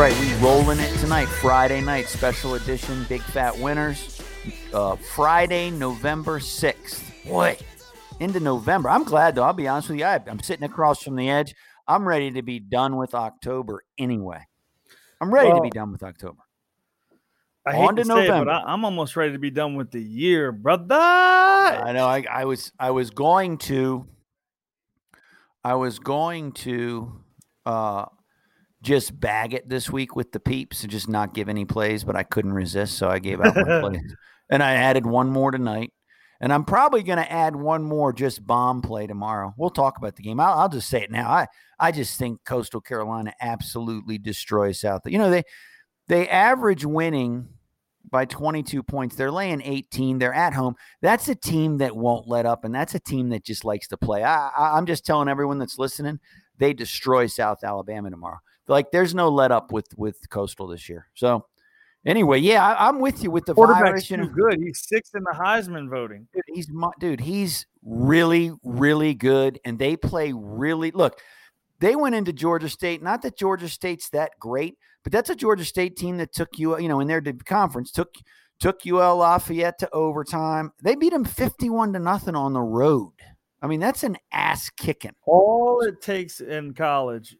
Right. We rolling it tonight. Friday night special edition. Big fat winners. Uh, Friday, November sixth. Boy, into November. I'm glad though. I'll be honest with you. I, I'm sitting across from the edge. I'm ready to be done with October anyway. I'm ready to be done with October. I hate On to to say it, but November. I, I'm almost ready to be done with the year, brother. I know. I, I was I was going to I was going to uh just bag it this week with the peeps and just not give any plays, but I couldn't resist, so I gave out my plays. And I added one more tonight. And I'm probably going to add one more just bomb play tomorrow. We'll talk about the game. I'll, I'll just say it now. I, I just think Coastal Carolina absolutely destroys South. You know, they they average winning by 22 points. They're laying 18. They're at home. That's a team that won't let up, and that's a team that just likes to play. I, I, I'm just telling everyone that's listening, they destroy South Alabama tomorrow. Like, there's no let up with with Coastal this year. So, anyway, yeah, I, I'm with you with the virus. Too good. He's sixth in the Heisman voting. dude, he's dude, he's really, really good, and they play really. Look, they went into Georgia State. Not that Georgia State's that great, but that's a Georgia State team that took you, you know, in their conference took took UL Lafayette to overtime. They beat them fifty-one to nothing on the road. I mean, that's an ass kicking. All it takes in college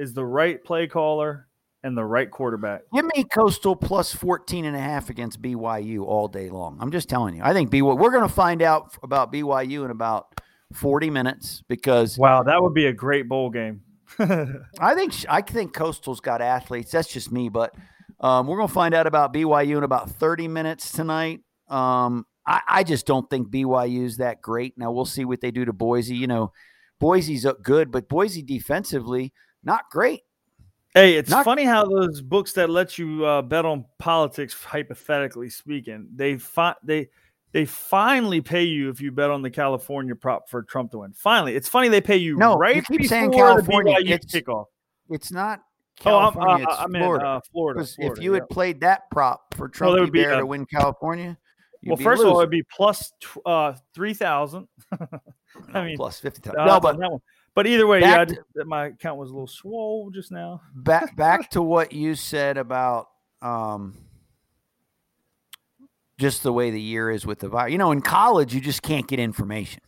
is the right play caller and the right quarterback. Give me Coastal plus 14 and a half against BYU all day long. I'm just telling you. I think BYU, we're going to find out about BYU in about 40 minutes because Wow, that would be a great bowl game. I think I think Coastal's got athletes. That's just me, but um, we're gonna find out about BYU in about 30 minutes tonight. Um, I, I just don't think BYU's that great. Now we'll see what they do to Boise. You know, Boise's uh, good, but Boise defensively not great. Hey, it's Not- funny how those books that let you uh, bet on politics, hypothetically speaking, they fi- they they finally pay you if you bet on the California prop for Trump to win. Finally, it's funny they pay you No, right you keep saying California, it's kickoff. It's not Oh, I'm, California. uh, it's I meant Florida. uh, Florida. Florida, if you yeah. had played that prop for Trump would be to win California, well, be first of all, it'd be plus uh, three thousand. I mean, plus 50. uh, no, but that one. But either way, back that my account was a little swole just now. back back to what you said about um just the way the year is with the virus. You know, in college, you just can't get information.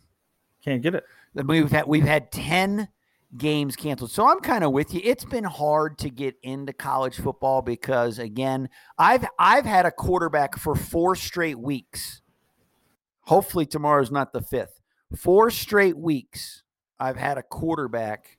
Can't get it. We've had we've had ten games canceled, so I'm kind of with you. It's been hard to get into college football because, again, I've I've had a quarterback for four straight weeks. Hopefully, tomorrow's not the fifth. Four straight weeks, I've had a quarterback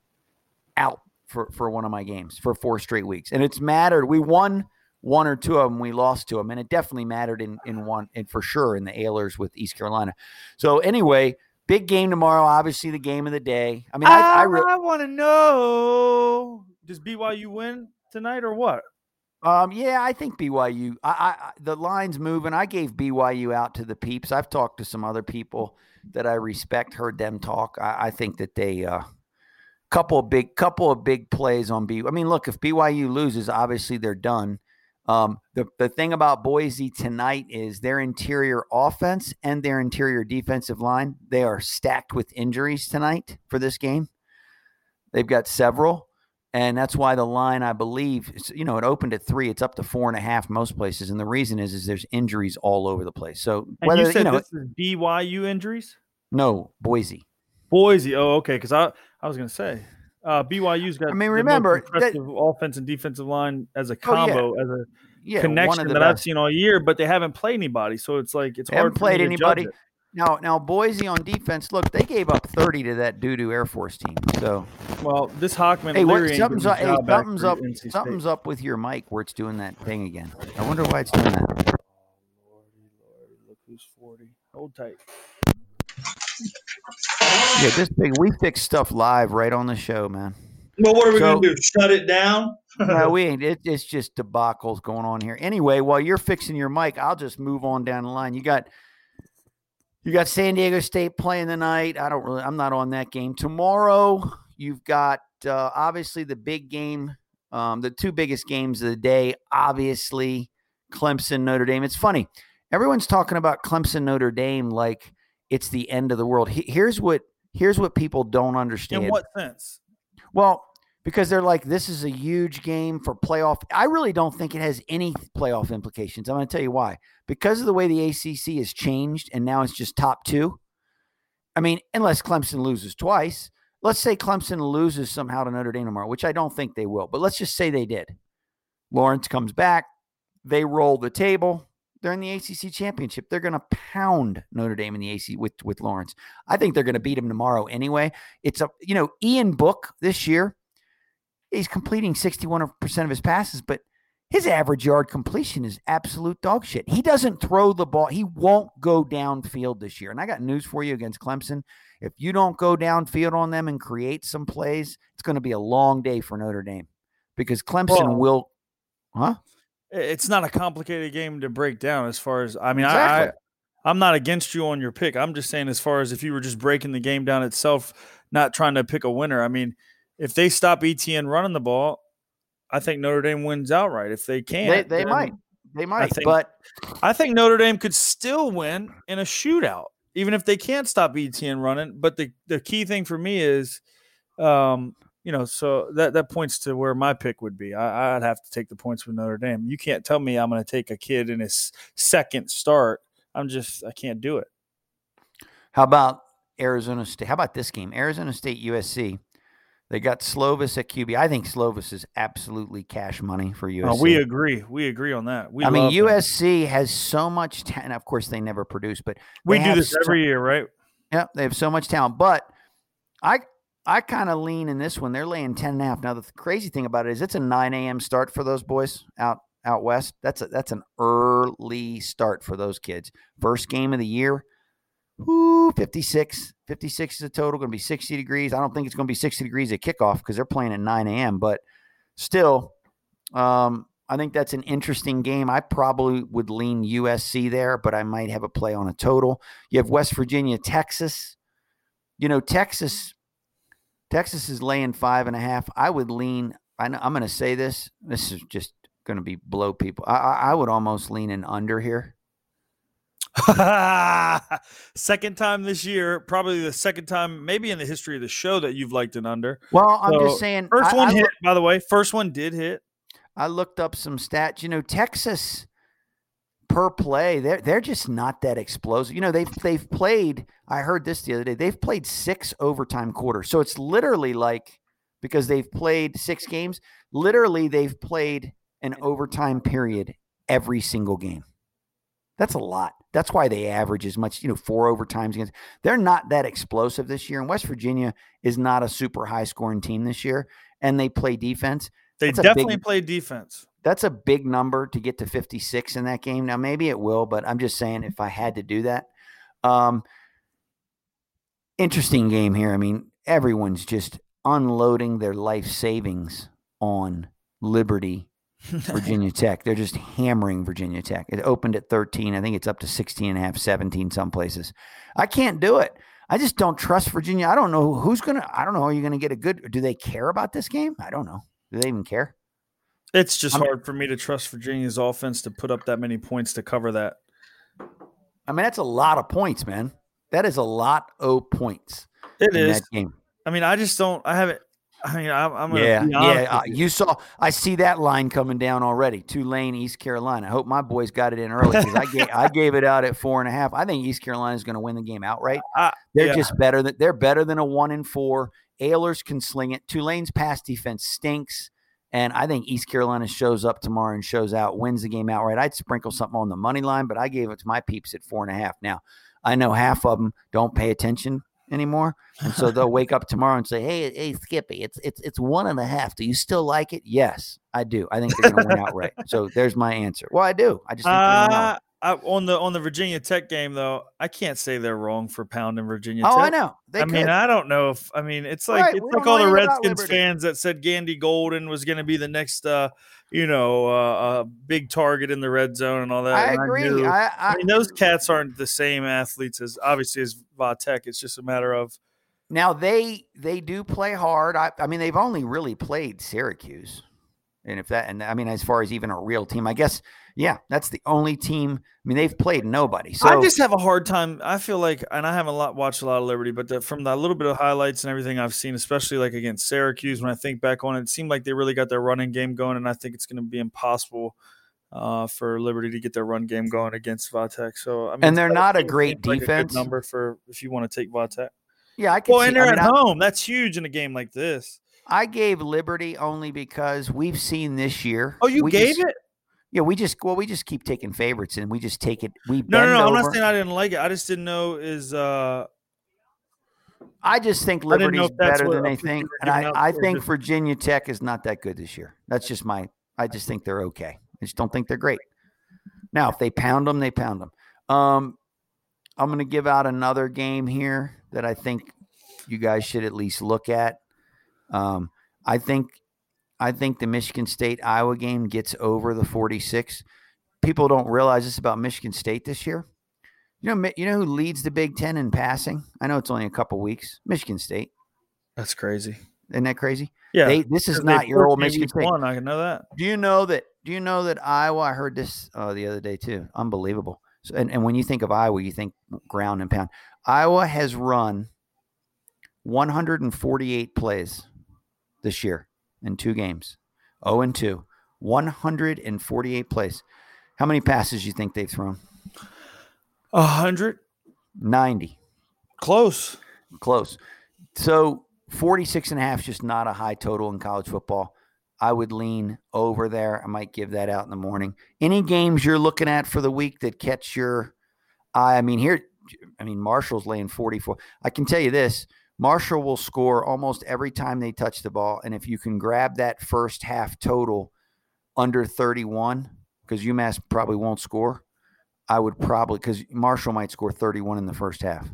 out for for one of my games for four straight weeks, and it's mattered. We won one or two of them, we lost to them, and it definitely mattered in in one and for sure in the Ahlers with East Carolina. So anyway, big game tomorrow. Obviously, the game of the day. I mean, I, I, re- want to know: Does BYU win tonight or what? Um, yeah, I think BYU. I, I I- the line's moving. I gave BYU out to the peeps. I've talked to some other people that I respect, heard them talk. I, I think that they uh couple of big couple of big plays on B. I mean, look, if BYU loses, obviously they're done. Um, the the thing about Boise tonight is their interior offense and their interior defensive line. They are stacked with injuries tonight for this game. They've got several, and that's why the line, I believe, you know, it opened at three. It's up to four and a half most places, and the reason is is there's injuries all over the place. So And whether you said know, this is BYU injuries? no Boise. Boise. Oh, okay. Because I, I was going to say uh, BYU's got. I mean, remember, that- offense and defensive line as a Oh, yeah. combo, as a Yeah, one connection of the that I've seen all year. But they haven't played anybody, so it's like it's They hard haven't played anybody. It. Now, now Boise on defense. Look, they gave up thirty to that doo doo Air Force team. So Well, this Hawkman, hey, what, something's up. Hey, something's up. Something's up with your mic where it's doing that thing again. I wonder why it's doing that. Lordy, Lordy, look who's forty. Hold tight. Yeah, this big. We fix stuff live right on the show, man. Well, what are we So- going to do? Shut it down? no, we ain't. It, it's just debacles going on here. Anyway, while you're fixing your mic, I'll just move on down the line. You got you got San Diego State playing tonight. I don't really. I'm not on that game tomorrow. You've got uh, obviously the big game, um, the two biggest games of the day. Obviously, Clemson Notre Dame. It's funny. Everyone's talking about Clemson Notre Dame like it's the end of the world. He- Here's what here's what people don't understand. In what sense? Well, because they're like, this is a huge game for playoff. I really don't think it has any playoff implications. I'm going to tell you why. Because of the way the ACC has changed and now it's just top two. I mean, unless Clemson loses twice, let's say Clemson loses somehow to Notre Dame tomorrow, which I don't think they will, but let's just say they did. Lawrence comes back, they roll the table. They're in the ACC championship. They're going to pound Notre Dame in the AC with with Lawrence. I think they're going to beat him tomorrow anyway. It's a you know Ian Book this year. He's completing 61% of his passes, but his average yard completion is absolute dog shit. He doesn't throw the ball. He won't go downfield this year. And I got news for you against Clemson. If you don't go downfield on them and create some plays, it's going to be a long day for Notre Dame because Clemson Well, will, huh? It's not a complicated game to break down. As far as I mean, Exactly. I, I I'm not against you on your pick. I'm just saying, as far as if you were just breaking the game down itself, not trying to pick a winner. I mean, if they stop Etienne running the ball, I think Notre Dame wins outright. If they They, can't, they then might. They might. think- but I think Notre Dame could still win in a shootout, even if they can't stop Etienne running. But the, the key thing for me is, um, you know, so that, that points to where my pick would be. I, I'd have to take the points with Notre Dame. You can't tell me I'm going to take a kid in his second start. I'm just, I can't do it. How about Arizona State? How about this game? Arizona State USC. They got Slovis at QB. I think Slovis is absolutely cash money for USC. Uh, we agree. We agree on that. We I mean. USC has so much talent. Of course, they never produce, but We do this so- every year, right? Yeah, they have so much talent. But I I kind of lean in this one. They're laying 10 and a half. Now, the th- crazy thing about it is it's a 9 a.m. start for those boys out out west. That's a, that's an early start for those kids. First game of the year. Ooh, 56. 56 is a total. Going to be 60 degrees. I don't think it's going to be 60 degrees at kickoff because they're playing at 9 a.m. But still, um, I think that's an interesting game. I probably would lean USC there, but I might have a play on a total. You have West Virginia, Texas. You know, Texas, Texas is laying five and a half. I would lean. I know, I'm going to say this. This is just going to be blow people. I, I, I would almost lean an under here. second time this year, probably the second time, maybe in the history of the show that you've liked an under. Well, I'm So, just saying. First I, one I, hit, look- by the way. First one did hit. I looked up some stats. You know, Texas per play, they're they're just not that explosive. You know, they've they've played. I heard this the other day. They've played six overtime quarters. So it's literally like because they've played six games. Literally, they've played an overtime period every single game. That's a lot. That's why they average as much, you know, four overtimes against. They're not that explosive this year. And West Virginia is not a super high scoring team this year. And they play defense. They That's definitely big- played defense. That's a big number to get to 56 in that game. Now, maybe it will, but I'm just saying if I had to do that. Um, interesting game here. I mean, everyone's just unloading their life savings on Liberty, Virginia Tech. They're just hammering Virginia Tech. It opened at 13. I think it's up to 16 and a half, 17 some places. I can't do it. I just don't trust Virginia. I don't know who's going to, I don't know. Are you going to get a good, do they care about this game? I don't know. Do they even care? It's just I'm- hard for me to trust Virginia's offense to put up that many points to cover that. I mean, that's a lot of points, man. That is a lot of points It is. that game. I mean, I just don't. I haven't. I mean, I'm, I'm Yeah, yeah. Uh, you. you saw. I see that line coming down already. Tulane, East Carolina. I hope my boys got it in early because I gave I gave it out at four and a half. I think East Carolina is going to win the game outright. I- They're yeah. just better than they're better than a one and four. Ahlers can sling it. Tulane's pass defense stinks, and I think East Carolina shows up tomorrow and shows out, wins the game outright. I'd sprinkle something on the money line, but I gave it to my peeps at four and a half. Now I know half of them don't pay attention anymore, and so they'll wake up tomorrow and say, "Hey, hey, Skippy, it's it's it's one and a half. Do you still like it?" Yes, I do. I think they're going to win outright. So there's my answer. Well, I do. I just think they're gonna win outright. Uh, I, on the on the Virginia Tech game though, I can't say they're wrong for pounding Virginia Oh, Tech. I know. They I mean. I don't know if I mean it's like Right, it's like all the Redskins fans that said Gandy Golden was going to be the next, uh, you know, uh, uh, big target in the red zone and all that. I and agree. I, I, I, mean, those cats aren't the same athletes as obviously as Va Tech. It's just a matter of Now they they do play hard. I, I mean, they've only really played Syracuse, and if that and I mean, as far as even a real team, I guess yeah, that's the only team. I mean, they've played nobody. So I just have a hard time. I feel like, and I haven't a lot watched a lot of Liberty, but the, from the little bit of highlights and everything I've seen, especially like against Syracuse, when I think back on it, it seemed like they really got their running game going, and I think it's going to be impossible uh, for Liberty to get their run game going against Va Tech. So, I mean, And they're not a great seems like defense. number for if you want to take Va Tech. yeah, I can. Well, see, and they're I, mean, at home. That's huge in a game like this. I gave Liberty only because we've seen this year. Oh, you we gave just- it? Yeah, we just well, we just keep taking favorites and we just take it. We No, no, no. I'm not saying I didn't like it. I just didn't know is uh I just think Liberty's better than they think, and I, I think just- Virginia Tech is not that good this year. That's just my. I just think they're okay. I just don't think they're great. Now, if they pound them, they pound them. Um, I'm going to give out another game here that I think you guys should at least look at. Um, I think, I think the Michigan State Iowa game gets over the 46. People don't realize this about Michigan State this year. You know, you know who leads the Big Ten in passing? I know it's only a couple weeks. Michigan State. that's crazy. Isn't that crazy? Yeah. They, this is not your old Michigan State. One, I can know that. Do you know that? Do you know that Iowa? I heard this uh, the other day too. Unbelievable. So, and, and when you think of Iowa, you think ground and pound. Iowa has run 148 plays this year in two games. 0 and 2. 148 plays. How many passes do you think they've thrown? A hundred, 90. close. Close. So 46 and a half is just not a high total in college football. I would lean over there. I might give that out in the morning. Any games you're looking at for the week that catch your eye? I mean, here, I mean, Marshall's laying 44. I can tell you this Marshall will score almost every time they touch the ball. And if you can grab that first half total under 31, because UMass probably won't score, I would probably, because Marshall might score 31 in the first half.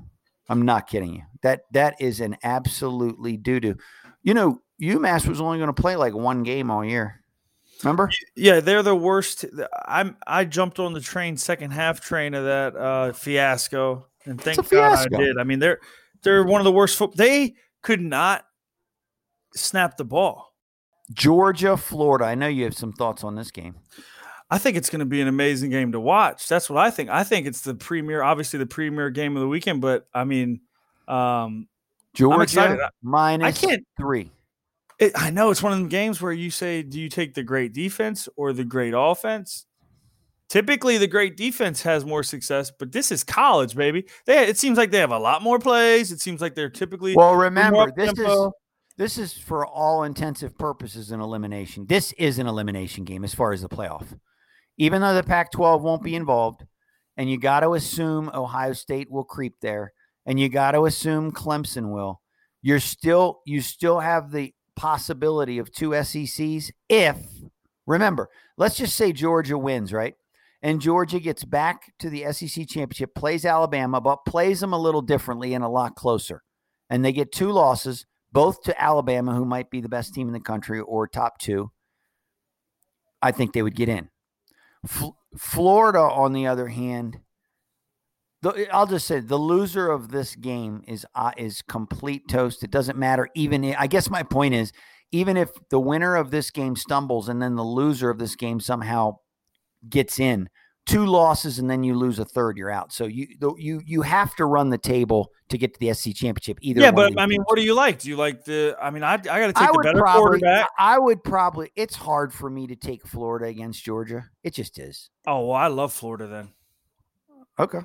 I'm not kidding you. That that is an absolutely doo doo. You know, UMass was only going to play like one game all year. Remember? Yeah, they're the worst. I'm I jumped on the train second half train of that uh, fiasco, and thank God. I did. I mean, they're they're one of the worst. Fo- they could not snap the ball. Georgia, Florida. I know you have some thoughts on this game. I think it's going to be an amazing game to watch. That's what I think. I think it's the premier, obviously the premier game of the weekend. But I mean, um, Georgia excited. I- can't- three. it, I know it's one of them games where you say, do you take the great defense or the great offense? Typically, the great defense has more success, but this is college, baby. They, it seems like they have a lot more plays. It seems like they're typically Well, remember this is this is for all intensive purposes an elimination. This is an elimination game as far as the playoff. Even though the Pac-12 won't be involved, and you got to assume Ohio State will creep there, and you got to assume Clemson will. You're still you still have the possibility of two SECs if remember, let's just say Georgia wins, right? And Georgia gets back to the SEC championship, plays Alabama, but plays them a little differently and a lot closer. And they get two losses, both to Alabama, who might be the best team in the country or top two. I think they would get in. F- Florida, on the other hand, the, I'll just say the loser of this game is uh, is complete toast. It doesn't matter. Even i- I guess my point is, even if the winner of this game stumbles and then the loser of this game somehow gets in, two losses and then you lose a third, you're out. So you you you have to run the table to get to the SEC championship. Either yeah, but I mean, what do you like? Do you like the? I mean, I I got to take I the better probably quarterback. I would probably it's hard for me to take Florida against Georgia. It just is. Oh well, I love Florida then. Okay.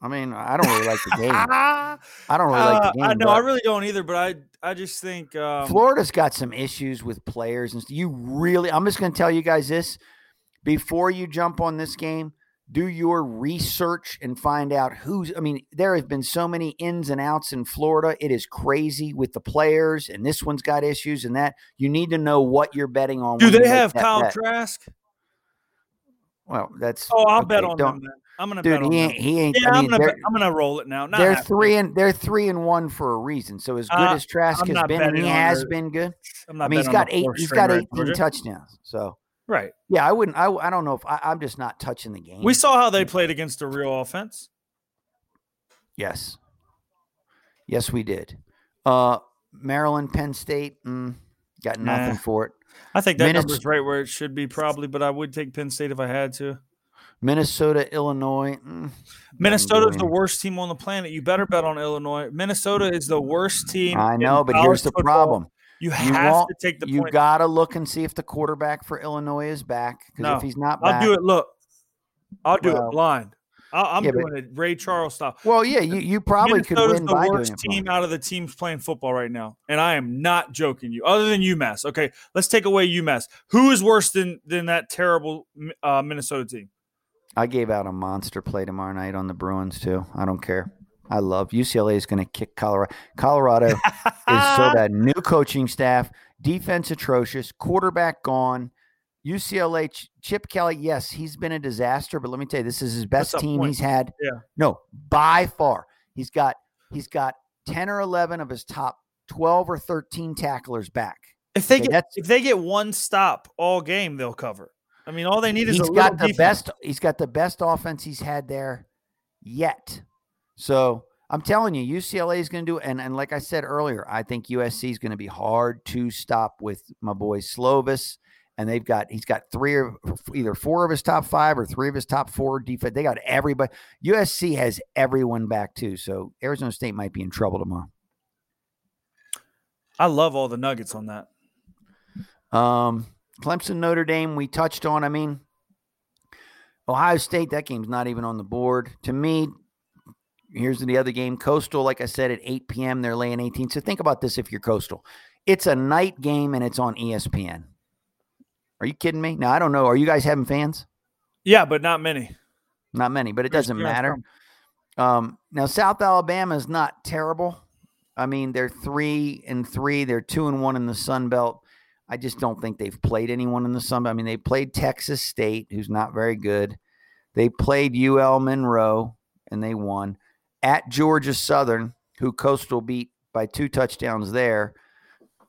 I mean, I don't really like the game. I don't really like uh, the I game. know, I really don't either. But I I just think um, Florida's got some issues with players and you really I'm just going to tell you guys this before you jump on this game, do your research and find out who's I mean, there have been so many ins and outs in Florida. It is crazy with the players and this one's got issues and that. You need to know what you're betting on. Do they have Kyle bet. Trask? Well, that's Oh, I'll bet on them. Then. I'm gonna bet Dude, on he them. ain't, he ain't Yeah, I mean, am gonna bet- I'm gonna roll it now. Not they're three and they're three and one for a reason. So as good Uh, as Trask I'm has been, and he has their- been good. I'm not I mean, he's got eight. He's got right, 18 Georgia. touchdowns. So Right. yeah, I wouldn't. I, I don't know if I, I'm just not touching the game. We saw how they played against a real offense. yes, yes, we did. Uh, Maryland, Penn State, mm, got nothing Nah. for it. I think that Minnes- number's right where it should be, probably. But I would take Penn State if I had to. Minnesota, Illinois. Mm, is the worst team on the planet. You better bet on Illinois. Minnesota is the worst team. I know, but here's the football. problem. You You have won't- to take the You point. got to look and see if the quarterback for Illinois is back. Because No, if he's not I'll do it. Look, I'll do Well, it blind. I, I'm yeah, but- doing it Ray Charles style. well, yeah, you, you probably could win the by worst team out of the teams playing football right now, and I am not joking you. Other than UMass, okay, let's take away UMass. Who is worse than than that terrible uh, Minnesota team? I gave out a monster play tomorrow night on the Bruins too. I don't care. I love UCLA is going to kick Colorado. Colorado is so bad. New coaching staff, defense atrocious, quarterback gone. UCLA Ch- Chip Kelly, yes, he's been a disaster, but let me tell you, this is his best team points. he's had. Yeah. No, by far. He's got he's got 10 or 11 of his top 12 or 13 tacklers back. If they Okay, get if they get one stop all game, they'll cover. I mean, all they need is He's a got little the defense. best he's got the best offense he's had there yet. So I'm telling you, UCLA is going to do it. And, and like I said earlier, I think USC is going to be hard to stop with my boy Slovis. And they've got he's got three or either four of his top five or three of his top four defense. They got everybody. USC has everyone back too. So Arizona State might be in trouble tomorrow. I love all the nuggets on that. Um, Clemson, Notre Dame, we touched on. I mean, Ohio State, that game's not even on the board. To me, here's the other game. Coastal, like I said, at 8 p.m., they're laying 18. So think about this if you're Coastal. It's a night game and it's on ESPN. Are you kidding me? Now, I don't know. Are you guys having fans? Yeah, but not many. Not many, but it doesn't Kieran matter. Um, now South Alabama is not terrible. I mean, they're three and three. They're two and one in the Sun Belt. I just don't think they've played anyone in the Sun Belt. I mean, they played Texas State, who's not very good. They played UL Monroe and they won at Georgia Southern, who Coastal beat by two touchdowns there.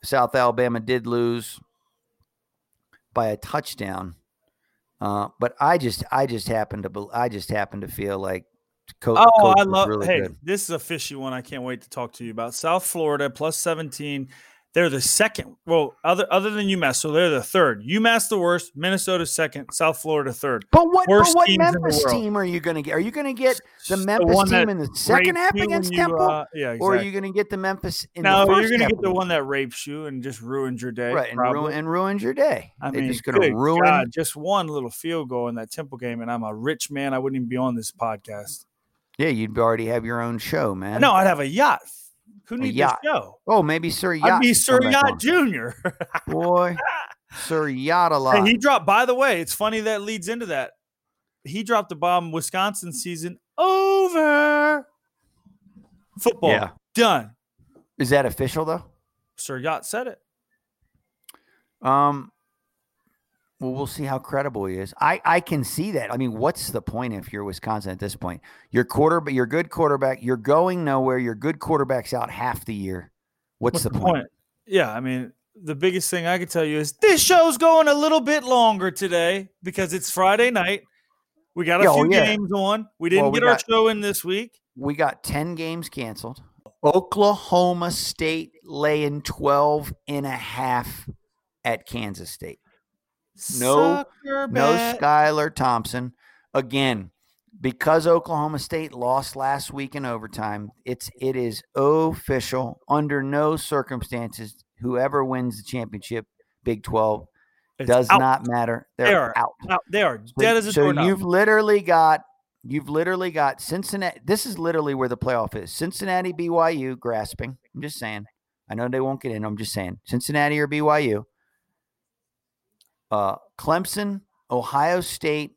South Alabama did lose by a touchdown. Uh, but I just, I just happen to, I just happen to feel like, Co- Oh, I love. really hey, good. this is a fishy one. I can't wait to talk to you about South Florida plus seventeen. They're the second. Well, other other than UMass, so they're the third. UMass the worst. Minnesota second. South Florida third. But what, but what the Memphis team are you going to get? Are you going to get the The Memphis one team in the second half against you, Temple, uh, yeah, exactly. or are you going to get the Memphis in no, the 1st you're gonna get the one that rapes you and just ruins your day. right and, ruin, and ruins your day? I They're mean, just going to ruin. God, just one little field goal in that Temple game, and I'm a rich man. I wouldn't even be on this podcast. Yeah, you'd already have your own show, man. No, I'd have a yacht. Who needs yacht. a show? Oh, maybe Sir Yacht. I'd be Sir Yacht. Junior. Boy, Sir Yacht a lot. he dropped. By the way, it's funny that leads into that. He dropped the bomb. Wisconsin season over. Football Yeah. done. Is that official though? Sir Yacht said it. Um. Well, we'll see how credible he is. I, I can see that. I mean, what's the point if you're Wisconsin at this point? Your quarter, but you're good quarterback. You're going nowhere. Your good quarterback's out half the year. What's, the, point? Yeah, I mean, the biggest thing I can tell you is this show's going a little bit longer today because it's Friday night. We got a oh, few yeah. games on. We didn't Well, we get our show in this week. We got 10 games canceled. Oklahoma State laying 12 and a half at Kansas State. No- No. Skylar Thompson. again, because Oklahoma State lost last week in overtime, it's it is official. Under no circumstances, whoever wins the championship, Big Twelve, It's does out. not matter. They're They are out. out. They are So- dead as a so you've literally got you've literally got Cincinnati. This is literally where the playoff is. Cincinnati, BYU, grasping. I'm just saying. I know they won't get in. I'm just saying. Cincinnati or BYU. Uh, Clemson, Ohio State,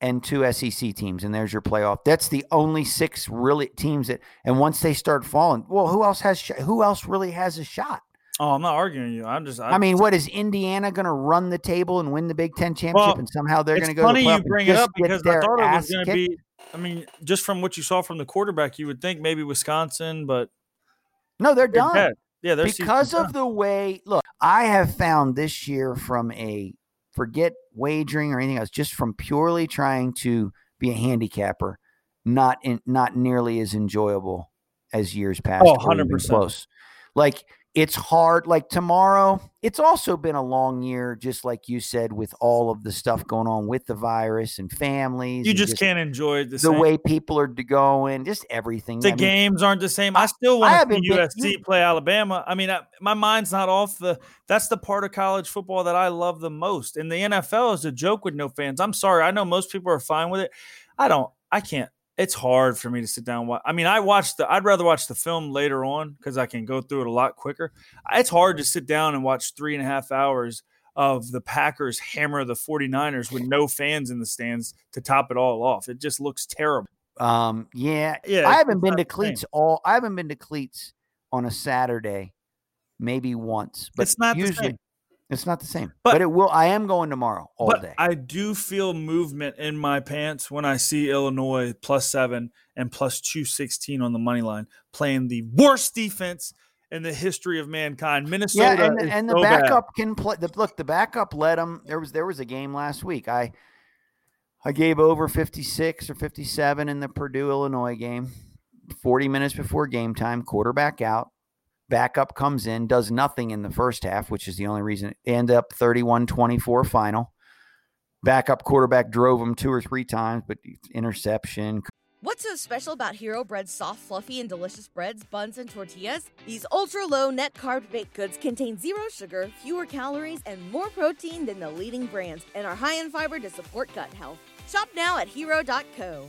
and two SEC teams, and there's your playoff. That's the only six really teams that. And once they start falling, well, who else has? Who else really has a shot? oh, I'm not arguing you. I'm just. I mean, what is Indiana going to run the table and win the Big Ten championship, Well, and somehow they're going to go? funny to the playoff you bring it up because I thought it was going to be. I mean, just from what you saw from the quarterback, you would think maybe Wisconsin, but No, they're they're done. Yeah, they're because of the way. Look, I have found this year from a forget wagering or anything else, just from purely trying to be a handicapper, not in, not nearly as enjoyable as years past. Oh, or even 100%. close. Like it's hard. Like tomorrow, it's also been a long year, just like you said, with all of the stuff going on with the virus and families. you and just, can't enjoy the, the way people are going, just everything. the I mean, games aren't the same. I still want to see been- USC you- play Alabama. I mean, I, my mind's not off the. That's the part of college football that I love the most. And the NFL is a joke with no fans. I'm sorry. I know most people are fine with it. I don't. I can't. It's hard for me to sit down. watch. I mean, I watch the. I'd rather watch the film later on because I can go through it a lot quicker. It's hard to sit down and watch three and a half hours of the Packers hammer the 49ers with no fans in the stands to top it all off. It just looks terrible. Um, yeah, Yeah, I haven't been to cleats all. I haven't been to cleats on a Saturday, maybe once. But It's not usually. It's not the same. But, But- it will. I am going tomorrow all but day. I do feel movement in my pants when I see Illinois plus seven and plus 216 on the money line playing the worst defense in the history of mankind. Minnesota yeah, and, and the so bad. backup can play. The, look, the backup led them. There was there was a game last week. I I gave over fifty six or fifty seven in the Purdue Illinois game. Forty minutes before game time, quarterback out. Backup comes in, does nothing in the first half, which is the only reason ended up 31-24 final. Backup quarterback drove him two or three times, but interception, What's so special about Hero Bread's soft, fluffy, and delicious breads, buns, and tortillas? These ultra low net carb baked goods contain zero sugar, fewer calories, and more protein than the leading brands, and are high in fiber to support gut health. Shop now at hero.co.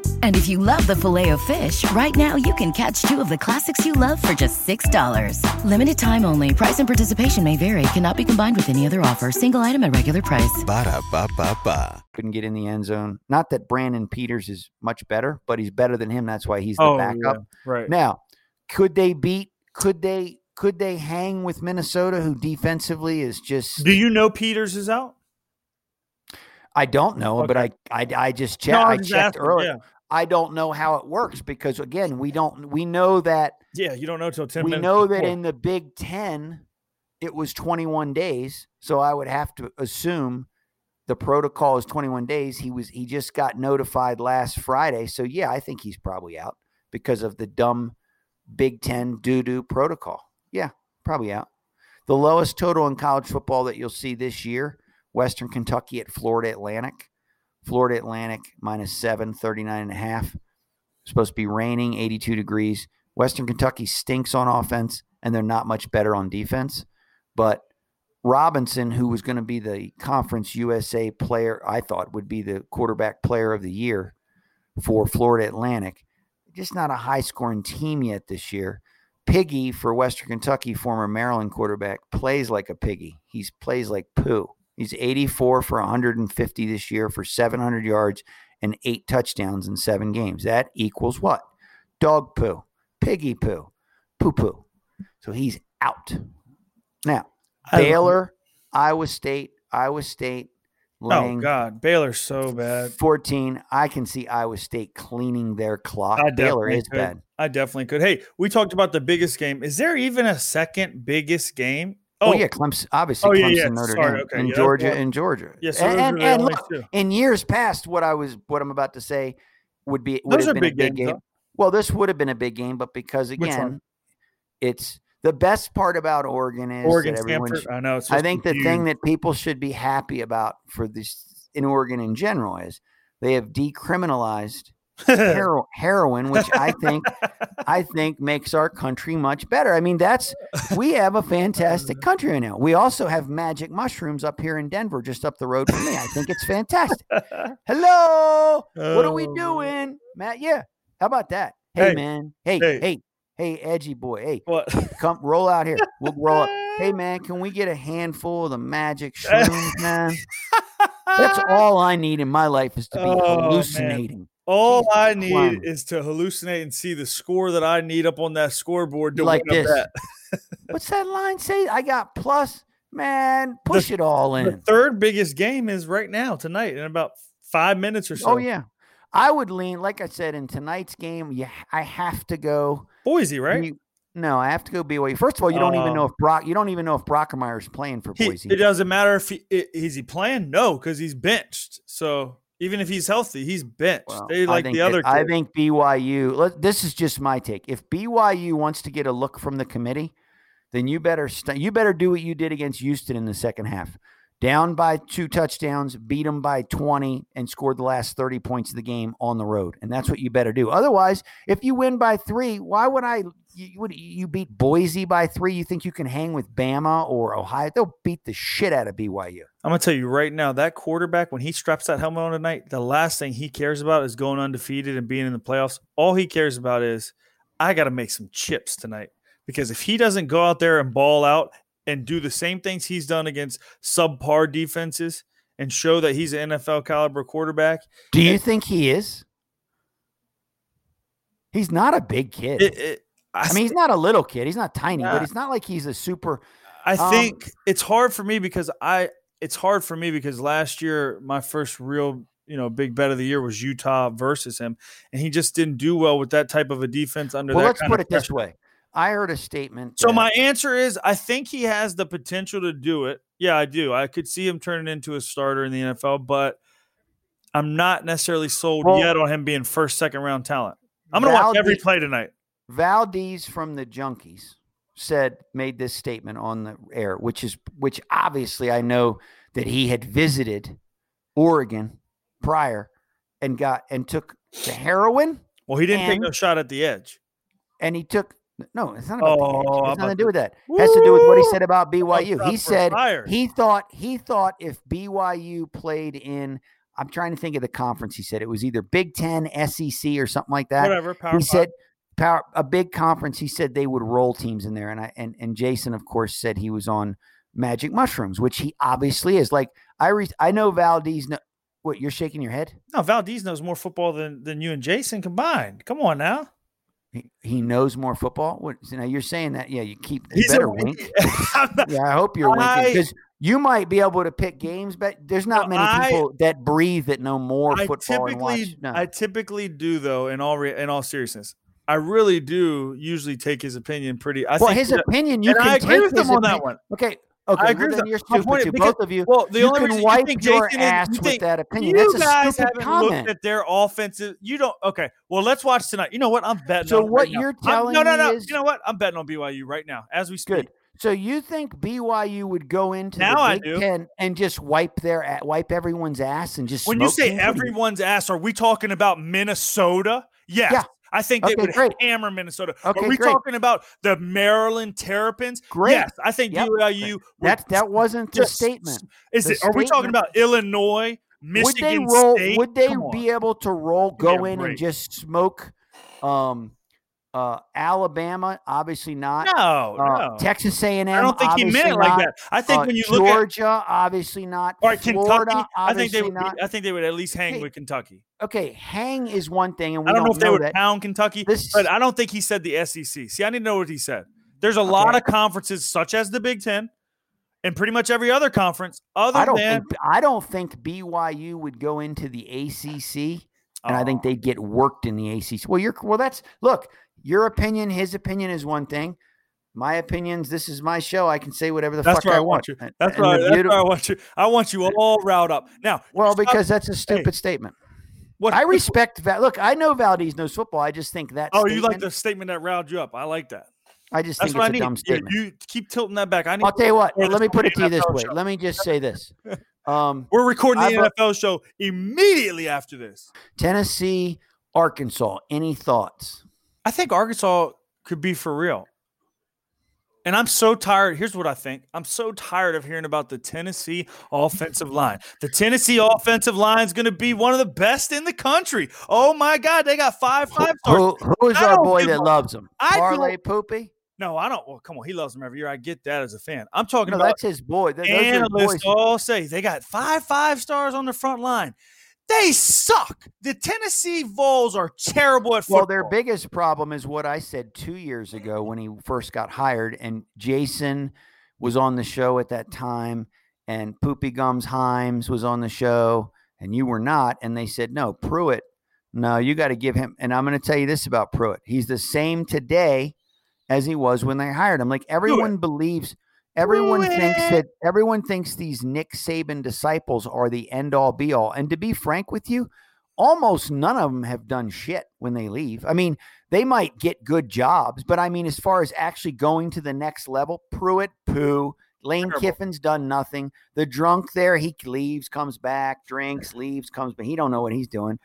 And if you love the filet of fish, right now you can catch two of the classics you love for just $6. Limited time only. Price and participation may vary. Cannot be combined with any other offer. Single item at regular price. Ba-da-ba-ba-ba. couldn't get in the end zone. Not that Brandon Peters is much better, but he's better than him. That's why he's the Oh, backup. yeah, right. Now, could they beat? Could they? Could they hang with Minnesota, who defensively is just? Do you know Peters is out? I don't know, but I, I I just checked. No, I I'm checked asking, earlier. Yeah. I don't know how it works because again, we don't. We know that yeah, you don't know till 10 we know that in the Big Ten, it was 21 days. So I would have to assume the protocol is 21 days. He was he just got notified last Friday. So yeah, I think he's probably out because of the dumb Big Ten doo doo protocol. Yeah, probably out. The lowest total in college football that you'll see this year, Western Kentucky at Florida Atlantic. Florida Atlantic minus seven, 39 and a half. Supposed to be raining, 82 degrees. Western Kentucky stinks on offense, and they're not much better on defense. But Robinson, who was going to be the Conference USA player, I thought would be the quarterback player of the year for Florida Atlantic, just not a high scoring team yet this year. Piggy for Western Kentucky, former Maryland quarterback, plays like a piggy. He plays like poo. He's 84 for 150 this year for 700 yards and eight touchdowns in seven games. That equals what? Dog poo, piggy poo, poo poo. So he's out. Now, Baylor, Iowa State, Iowa State, Oh laying God, Baylor's so bad. 14. I can see Iowa State cleaning their clock. I Baylor is could. bad. I definitely could. Hey, we talked about the biggest game. Is there even a second biggest game Oh, yeah, Clemson. Obviously, Oh, yeah, Clemson, yeah, Notre sorry, Dame, okay, and yeah, Georgia, and Georgia. yeah, so and and, are the and only look, in years past, what I was, what I'm about to say, would be would Those have been a big big games, game. though. Well, this would have been a big game, but because again, it's the best part about Oregon is Oregon, that everyone. Stanford. should- I know. I think the thing that people should be happy about for this in Oregon in general is they have decriminalized confused. Hero, heroin, which I think I think makes our country much better. I mean, that's we have a fantastic country right now. We also have magic mushrooms up here in Denver, just up the road from me. I think it's fantastic. Hello, what are we Oh, doing, Matt? Yeah, how about that? Hey, Hey, man. Hey, hey. hey, hey, edgy boy. Hey, What? come roll out here. We'll roll up. Hey, man, can we get a handful of the magic shrooms, man? That's all I need in my life is to be Oh, man. All Jesus I need is to hallucinate and see the score that I need up on that scoreboard to like win this. What's that line say? I got plus. Man, push it all in. The third biggest game is right now tonight in about five minutes or oh, so. Oh yeah, I would lean. Like I said in tonight's game, yeah, I have to go. Boise, right? you- no, I have to go BYU. First of all, you don't even Oh. know if Brock. You don't even know if Bachmeier's playing for He- Boise. it doesn't matter if he is he playing. No, because he's benched. So even if he's healthy, he's benched. Well, they like the that- other. I think BYU. Let, this is just my take. If BYU wants to get a look from the committee, then you better st- you better do what you did against Houston in the second half. Down by two touchdowns, beat them by 20, and scored the last 30 points of the game on the road. And that's what you better do. Otherwise, if you win by three, why would I? You, you beat Boise by three? You think you can hang with Bama or Ohio? They'll beat the shit out of BYU. I'm gonna tell you right now, that quarterback when he straps that helmet on tonight, the last thing he cares about is going undefeated and being in the playoffs. All he cares about is I got to make some chips tonight because if he doesn't go out there and ball out and do the same things he's done against subpar defenses and show that he's an NFL caliber quarterback, Do you think he is? He's not a big kid. it, it, I, I mean, he's not a little kid. He's not tiny, Nah. but it's not like he's a super. I um, think it's hard for me because I it's hard for me because last year my first real you know big bet of the year was Utah versus him, and he just didn't do well with that type of a defense under Well, that let's put it this way. I heard a statement. So that- my answer is I think he has the potential to do it. Yeah, I do. I could see him turning into a starter in the NFL, but I'm not necessarily sold Well- yet on him being first, second round talent. I'm gonna watch every play tonight. Valdez from the Junkies said made this statement on the air, which is which obviously I know that he had visited Oregon prior and got and took the heroin Well, he didn't take And- no shot at the edge. and he took no, it's not about the edge. Oh, nothing to do with that. It has to do with what he said about BYU. He said fired. he thought he thought if BYU played in I'm trying to think of the conference. He said it was either Big Ten, SEC, or something like that. Whatever. Power he five. said power a big conference. He said they would roll teams in there, and I and and Jason, of course, said he was on magic mushrooms, which he obviously is. Like I re, I know Valdez. kn- What you're shaking your head? No, Valdez knows more football than than you and Jason combined. Come on now. He, he knows more football. What? Now you're saying that? Yeah, you keep. You He's a- better wink. Not- Yeah, I hope you're I- winking because you might be able to pick games, but there's not No, many I- people that breathe that know more I football typically, No. I typically do though. In all re- in all seriousness, I really do usually take his opinion pretty. I well, think his that- opinion, you can I agree with him on that one. Okay, okay, I well, agree with you're stupid point- too. because- Both of you. Well, the you only can reason wipe you think your Jason ass you with that opinion. You That's guys haven't comment. looked at their offensive. You don't. Okay. Well, let's watch tonight. You know what? I'm betting. So on what right you're I'm- telling no, no, me no. is- you know what? I'm betting on BYU right now as we speak. Good. So you think BYU would go into Now the Big. Ten and just wipe their wipe everyone's ass and just When you say teams? What do you- everyone's ass, are we talking about Minnesota? Yes. Yeah. I think they Okay, would great. hammer Minnesota. Okay, are we great. talking about the Maryland Terrapins? Great. Yes, I think Yep. Would that that wasn't the just- statement. Is The it? Are we talking about Illinois, would they Michigan roll? State? Would they be able to roll, Give me a go in and just smoke? Um, uh, Alabama, obviously not. No, Uh, no. Texas A and. I don't think he meant it like that. I think Uh, when you look at Georgia, obviously not. right, Florida, Kentucky, I think they would. not. Be, I think they would at least hang Hey, with Kentucky. okay, hang is one thing, and we I don't know if they would that. pound Kentucky, This- but I don't think he said the SEC. See, I need to know what he said. There's a lot of conferences, such as the Big Ten, and pretty much every other conference, other I don't than think I don't think BYU would go into the ACC, and I think they'd get worked in the ACC. Well, you're well. That's look. Your opinion, his opinion is one thing. my opinions. This is my show. I can say whatever the That's fuck I, I want you. That's and why. That's beauti- where I want you. I want you all riled up. Now, well, because that's a stupid statement. what I respect Val. Look, I know Valdez knows football. I just think that. Oh, you like the statement that riled you up? I like that. I just That's think what I it's a need. dumb statement. you keep tilting that back. I need. I'll tell you what. Let me put it to you this way. show. Let me just say this. Um, We're recording the I've, uh, NFL show immediately after this. Tennessee, Arkansas. Any thoughts? I think Arkansas could be for real. And I'm so tired. Here's what I think. I'm so tired of hearing about the Tennessee offensive line. The Tennessee offensive line is going to be one of the best in the country. Oh my God, they got five five stars. Who, who is I our boy that loves them? Parlay Poopy? No, I don't. Well, come on, he loves them every year. I get that as a fan. I'm talking No, about that's his boy. Th- Those analysts all say they got five five stars on the front line. They suck. The Tennessee Vols are terrible at football. Well, their biggest problem is what I said two years ago when he first got hired, and Jason was on the show at that time, and Poopy Gums Himes was on the show, and you were not. And they said, no, Pruitt, no, you got to give him. And I'm going to tell you this about Pruitt: he's the same today as he was when they hired him. Like everyone believes. Everyone thinks that everyone thinks these Nick Saban disciples are the end all be all. And to be frank with you, almost none of them have done shit when they leave. I mean, they might get good jobs, but I mean, as far as actually going to the next level, Pruitt, poo. Lane Terrible. Kiffin's done nothing. The drunk there, he leaves, comes back, drinks, leaves, comes back. He don't know what he's doing.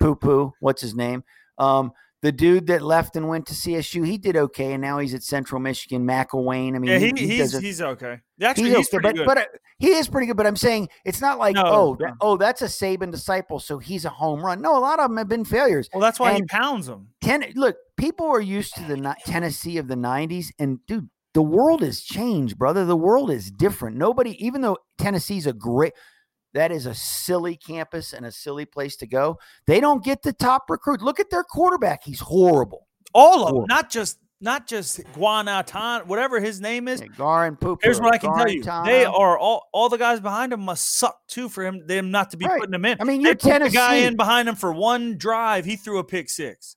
Poo poo. What's his name? Um, the dude that left and went to CSU, he did okay, and now he's at Central Michigan. McElwain. I mean, yeah, he, he he's doesn't- he's okay. Actually, he's, he's, okay, pretty but good. but uh, he is pretty good. But I'm saying it's not like No, oh no. oh that's a Saban disciple, so he's a home run. No, a lot of them have been failures. well, that's why he pounds them. Ten, look, people are used to the ni- Tennessee of the '90s, and dude, the world has changed, brother. The world is different. Nobody, even though Tennessee's a great, that is a silly campus and a silly place to go. They don't get the top recruit. Look at their quarterback; he's horrible. All of them, not just not just Guanatan, whatever his name is. Yeah, Garin Poo. Here's what I can tell you: they are all all the guys behind him must suck too for him them not to be Right. putting him in. I mean, you're put the guy in behind him for one drive. He threw a pick six.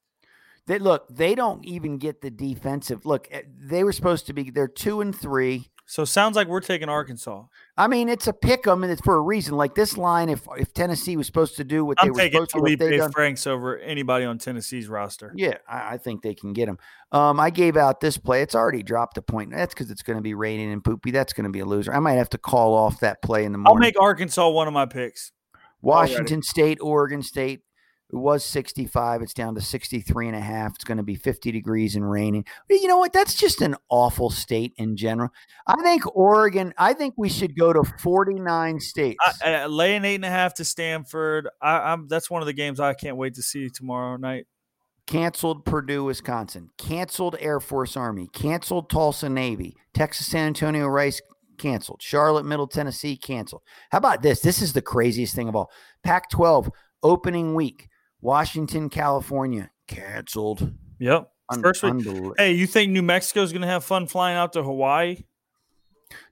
They look, they don't even get the defensive. Look, eh, they were supposed to be. They're two and three. So sounds like we're taking Arkansas. I mean, it's a pick 'em, and it's for a reason. Like this line, if if Tennessee was supposed to do what they I'm were taking supposed to, what Felipe they done, Franks over anybody on Tennessee's roster. yeah, I, I think they can get him. Um, I gave out this play. It's already dropped a point. That's because it's going to be raining and poopy. That's going to be a loser. I might have to call off that play in the morning. I'll make Arkansas one of my picks. Washington State, Oregon State. It was 65. It's down to 63 and a half. It's going to be 50 degrees and raining. You know what? That's just an awful state in general. I think Oregon, I think we should go to 49 states. I, uh, lay an eight and a half to Stanford. I, I'm that's one of the games I can't wait to see tomorrow night. canceled Purdue, Wisconsin, canceled Air Force Army, canceled Tulsa Navy, Texas San Antonio Rice canceled, Charlotte Middle Tennessee canceled. How about this? This is the craziest thing of all. Pac 12 opening week, Washington, California canceled. Yep. Un- First week. Hey, you think New Mexico's going to have fun flying out to Hawaii?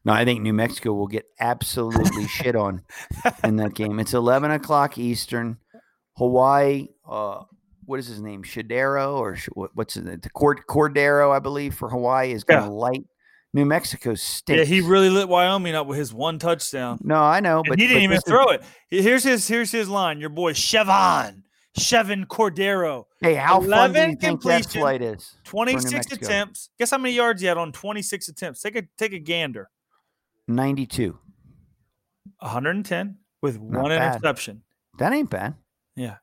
No, I think New Mexico will get absolutely shit on in that game. It's 11 o'clock Eastern. Hawaii, uh, what is his name? Shadero or Sh- what's his name? The Cord- Cordeiro, I believe, for Hawaii is going to Yeah. light. New Mexico stinks. Yeah, he really lit Wyoming up with his one touchdown. No, I know, And but he didn't but even this is- throw it. Here's his here's his line. Your boy Chevan, Chevan Cordeiro, Hey, how fun do 11 you think that flight is? 26 attempts. Guess how many yards he had on 26 attempts? Take a take a gander. 92. 110 with Not one bad. interception. That ain't bad. Yeah.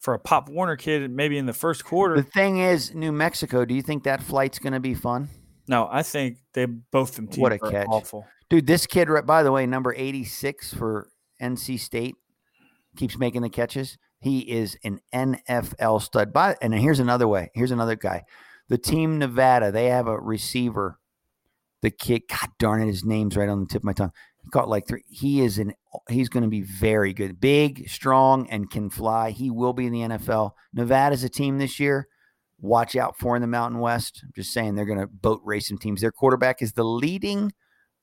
For a Pop Warner kid, maybe in the first quarter. The thing is, New Mexico, do you think that flight's going to be fun? no, I think they both them teams What a are catch. awful. Dude, this kid, by the way, number 86 for NC State, keeps making the catches. He is an NFL stud. By and here's another way. Here's another guy. The team Nevada, they have a receiver. The kid, God darn it, his name's right on the tip of my tongue. He caught like three. He is an he's going to be very good. Big, strong, and can fly. He will be in the NFL. Nevada's a team this year. Watch out for in the Mountain West. I'm just saying they're going to boat race some teams. Their quarterback is the leading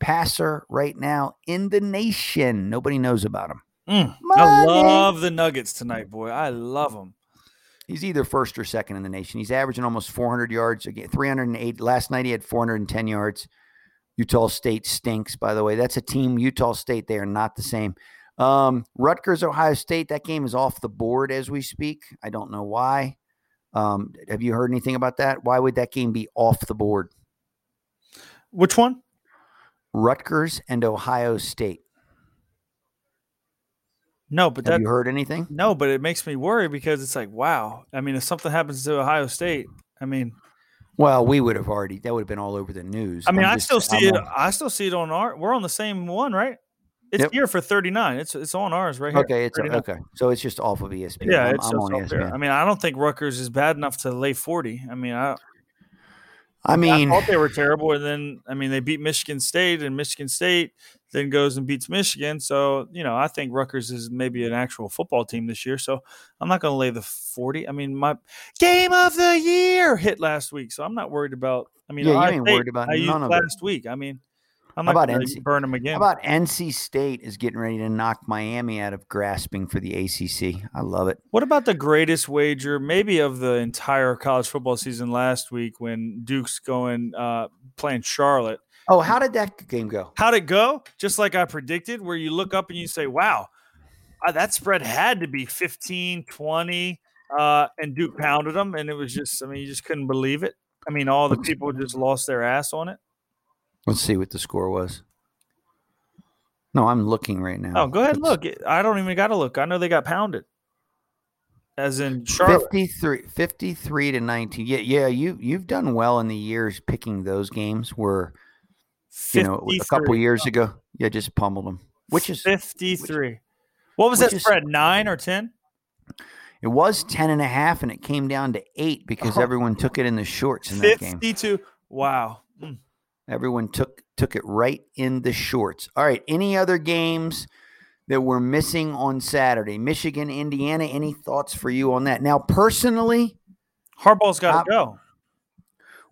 passer right now in the nation. Nobody knows about him. Mm, I love the Nuggets tonight, boy. I love them. He's either first or second in the nation. He's averaging almost 400 yards again, 308. Last night he had 410 yards. Utah State stinks, by the way. That's a team. Utah State, they are not the same. Um, Rutgers, Ohio State, that game is off the board as we speak. I don't know why. Um, have you heard anything about that? Why would that game be off the board? Which one? Rutgers and Ohio State. No, but Have that you heard anything? no, but it makes me worry because it's like, wow. I mean, if something happens to Ohio State, I mean, Well, we would have already. That would have been all over the news. I mean, I'm I just- still see I'm it. on- I still see it on our. We're on the same one, right? It's Yep. here for thirty nine. It's it's on ours right here. Okay, it's uh, 39. okay. So it's just off of ESPN. Yeah, I'm, it's I'm on up there. ESPN. I mean, I don't think Rutgers is bad enough to lay forty. I mean, I, I mean, I thought they were terrible, and then I mean they beat Michigan State, and Michigan State then goes and beats Michigan. So you know, I think Rutgers is maybe an actual football team this year. So I'm not going to lay the forty. I mean, my game of the year hit last week, so I'm not worried about. I mean, Yeah, you Ohio ain't worried about I none of it. last week. I mean, I'm How not about NC burn them again. how about NC State is getting ready to knock Miami out of grasping for the ACC? I love it. What about the greatest wager, maybe of the entire college football season last week when Duke's going uh, playing Charlotte? Oh, how did that game go? How'd it go? Just like I predicted, where you look up and you say, wow, uh, that spread had to be 15, 20, uh, and Duke pounded them. And it was just, I mean, you just couldn't believe it. I mean, all the people just lost their ass on it. Let's see what the score was. No, I'm looking right now. Oh, go ahead and It's look. I don't even got to look. I know they got pounded. As in Charlotte. 53, 53 to 19. Yeah, yeah, you you've done well in the years picking those games where you know a couple years ago, yeah, just pummeled them. Which is 53. what was which that is- spread? Nine or 10? it was 10 and a half and it came down to 8 because Oh. everyone took it in the shorts in that game. 52. Wow. Everyone took took it right in the shorts. All right. Any other games that we're missing on Saturday? Michigan, Indiana. Any thoughts for you on that? Now, personally, Harbaugh's got to go.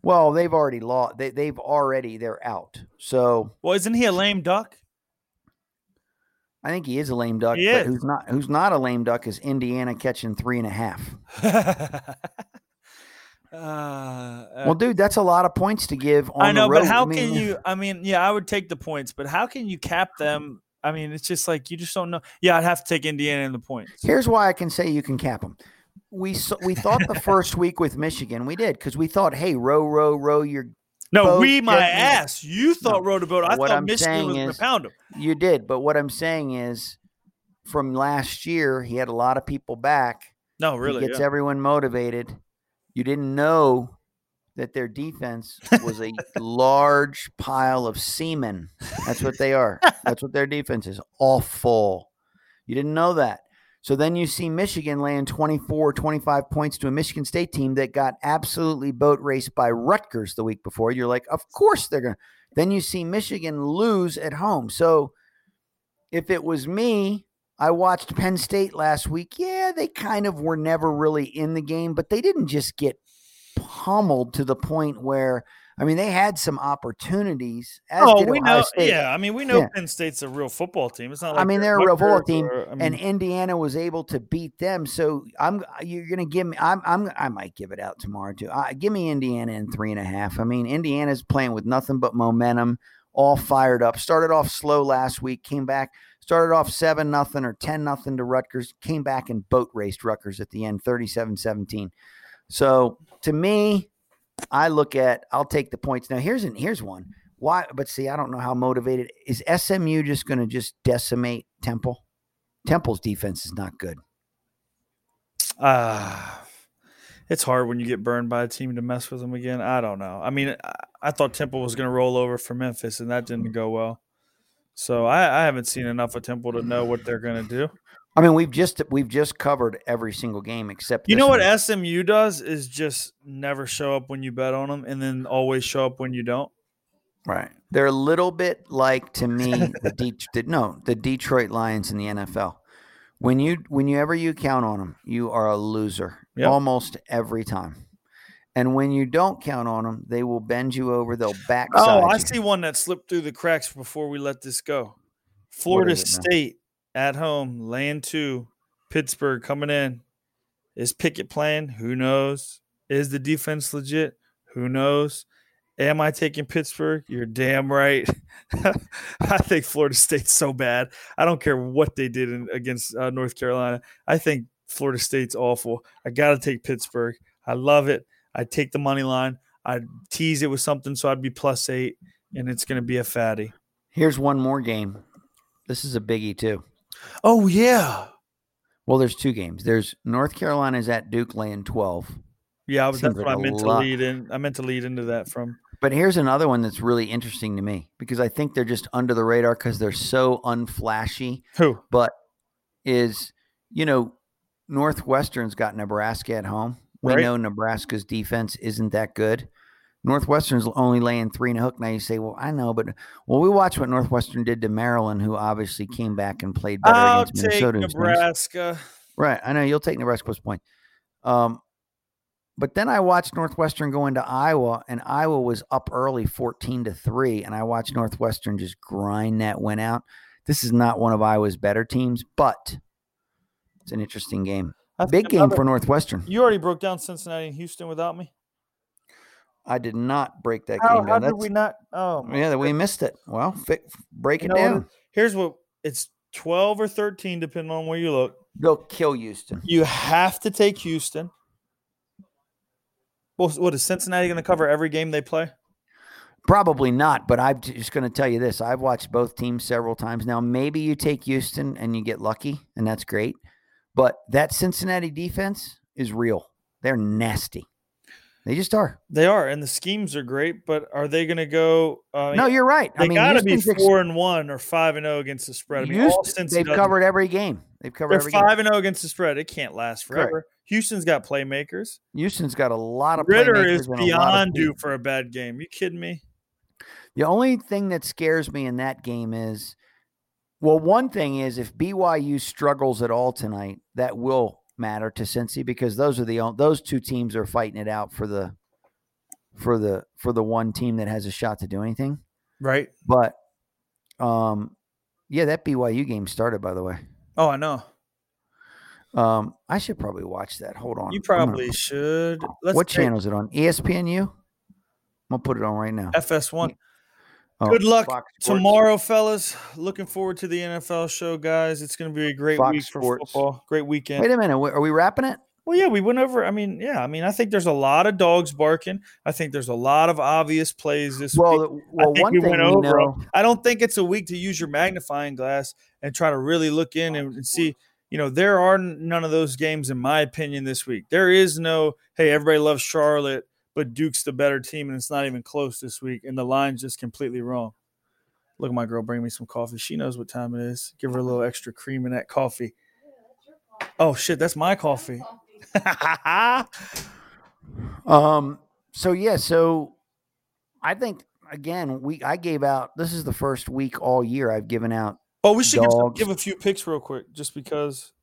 well, they've already lost. They, they've already they're out. So Well, isn't he a lame duck? I think he is a lame duck. He but is. who's not? Who's not a lame duck is Indiana catching three and a half. uh, Well, dude, that's a lot of points to give. On I know, but how I mean, can you? I mean, yeah, I would take the points, but how can you cap them? I mean, it's just like you just don't know. Yeah, I'd have to take Indiana in the points. Here's why I can say you can cap them. We saw, we thought the first week with Michigan we did because we thought, hey, row, row, row your No, boat we my ass. You thought No, rowed a boat. I thought I'm Michigan was going to pound them. You did, but what I'm saying is, from last year, he had a lot of people back. No, He really. gets yeah. everyone motivated. You didn't know that their defense was a large pile of semen. That's what they are. That's what their defense is. Awful. You didn't know that. So then you see Michigan laying 24, 25 points to a Michigan State team that got absolutely boat raced by Rutgers the week before. You're like, of course they're going to. Then you see Michigan lose at home. So if it was me, I watched Penn State last week. Yeah, they kind of were never really in the game, but they didn't just get pummeled to the point where I mean they had some opportunities. Oh, we Ohio know. State. Yeah, I mean, we know Yeah. Penn State's a real football team. It's not. Like I mean, they're a real football team, or- I and Indiana was able to beat them. So I'm you're gonna give me. I'm I'm I might give it out tomorrow too. Uh, give me Indiana in three and a half. I mean, Indiana's playing with nothing but momentum, all fired up. Started off slow last week, came back. Started off seven nothing or ten nothing to Rutgers. Came back and boat raced Rutgers at the end, 37-17. So to me, I look at I'll take the points. Now here's an here's one. Why? But see, I don't know how motivated is SMU. Just going to just decimate Temple. Temple's defense is not good. Ah, it's hard when you get burned by a team to mess with them again. I don't know. I mean, I, I thought Temple was going to roll over for Memphis, and that didn't go well. So I, I haven't seen enough of Temple to know what they're going to do. I mean, we've just we've just covered every single game except You know what one. SMU does is just never show up when you bet on them, and then always show up when you don't. right? They're a little bit like to me the, De- the no the Detroit Lions in the NFL. When you whenever you count on them, you are a loser Yep. almost every time. And when you don't count on them, they will bend you over. They'll backside Oh, I you. see one that slipped through the cracks before we let this go. Florida it? State at home, laying two, Pittsburgh coming in, Is Pickett playing? Who knows? Is the defense legit? Who knows? Am I taking Pittsburgh? You're damn right. I think Florida State's so bad. I don't care what they did in, against uh, North Carolina. I think Florida State's awful. I got to take Pittsburgh. I love it. I take the money line. I'd tease it with something so I'd be plus eight, and it's going to be a fatty. Here's one more game. This is a biggie too. Oh, yeah. Well, there's two games. There's North Carolina's at Duke laying 12. Yeah, I was, that's what I meant to lead in. I meant to lead into that from. But here's another one that's really interesting to me because I think they're just under the radar because they're so unflashy. Who? But is, you know, Northwestern's got Nebraska at home. We Right. know Nebraska's defense isn't that good. Northwestern's only laying three and a hook. Now you say, well, I know, but well, we watched what Northwestern did to Maryland, who obviously came back and played better I'll against Minnesota. Nebraska. Right. I know you'll take Nebraska plus point. Um, but then I watched Northwestern go into Iowa, and Iowa was up early, fourteen to three, and I watched Northwestern just grind that win out. This is not one of Iowa's better teams, but it's an interesting game. That's Big game another- for Northwestern. You already broke down Cincinnati and Houston without me. I did not break that How, game how down. did we not? Oh, yeah, that we missed it. Well, fi- break You it know what down. Here's what it's 12 or 13, depending on where you look. Go kill Houston. You have to take Houston. Well, what is Cincinnati going to cover every game they play? Probably not, but I'm just going to tell you this. I've watched both teams several times now. Maybe you take Houston and you get lucky, and that's great. But that Cincinnati defense is real. They're nasty. They just are. They are, and the schemes are great, but are they going to go? Uh, no, you're right. they I mean, got to be four and one or five and zero against the spread. I mean, all Houston- they've covered every game. They've covered They're every game. five and zero against the spread. It can't last Correct. forever. Houston's got playmakers. Houston's got a lot of Ritter playmakers is and a lot of beyond due for a bad game. You kidding me? The only thing that scares me in that game is, well, one thing is if BYU struggles at all tonight, that will matter to Cincy because those are the those two teams are fighting it out for the for the for the one team that has a shot to do anything. Right? But, um, yeah, that BYU game started by the way. Oh, I know. Um, I should probably watch that. Hold on, You I'm gonna- probably should. Let's what take channel is it on? ESPNU. I'm gonna put it on right now. FS1. Oh, Good luck Fox Sports. tomorrow, fellas. Looking forward to the NFL show, guys. It's going to be a great Fox week for Sports. football. Great weekend. Wait a minute. Are we wrapping it? Well, yeah, we went over. I mean, yeah, I mean, I think there's a lot of dogs barking. I think there's a lot of obvious plays this Well, week. the- I well, think one we thing went we over 'em. know. I don't think it's a week to use your magnifying glass and try to really look in and, and see. You know, there are none of those games, in my opinion, this week. There is no, hey, everybody loves Charlotte, but Duke's the better team, and it's not even close this week, and the line's just completely wrong. Look at my girl bring me some coffee. She knows what time it is. Give her a little extra cream in that coffee. Oh shit, that's my coffee. Um. So yeah. So I think again, we I gave out. This is the first week all year I've given out. Oh, we should give, give a few picks real quick, just because.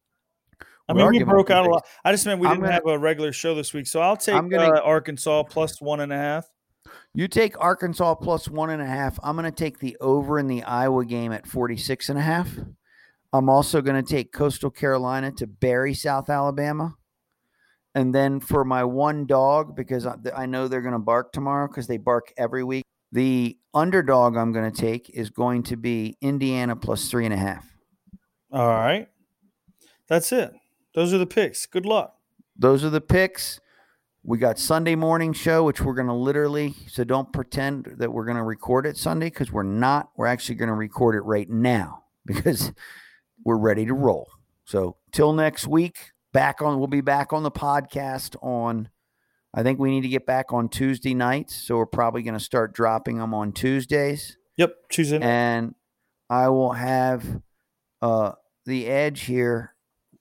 I mean, we broke out a lot. I just meant we I'm didn't gonna- have a regular show this week, so I'll take gonna- uh, Arkansas plus one and a half. You take Arkansas plus one and a half. I'm going to take the over in the Iowa game at 46 and a half. I'm also going to take Coastal Carolina to bury South Alabama. And then for my one dog, because I, I know they're going to bark tomorrow because they bark every week, the underdog I'm going to take is going to be Indiana plus three and a half. All right, that's it. Those are the picks. Good luck. those are the picks. We got Sunday morning show, which we're going to literally, so don't pretend that we're going to record it Sunday because we're not. We're actually going to record it right now because we're ready to roll. So till next week, back on, we'll be back on the podcast on, I think we need to get back on Tuesday nights. So we're probably going to start dropping them on Tuesdays Yep, Tuesday. and I will have uh, the edge here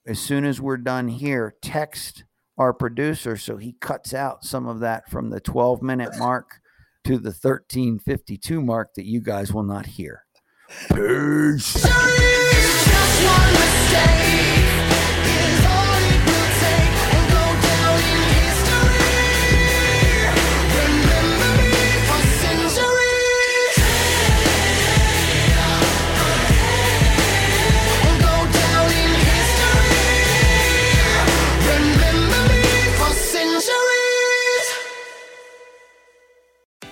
as soon as we're done here. Text our producer so he cuts out some of that from the 12 minute mark to the 1352 mark that you guys will not hear. Peace.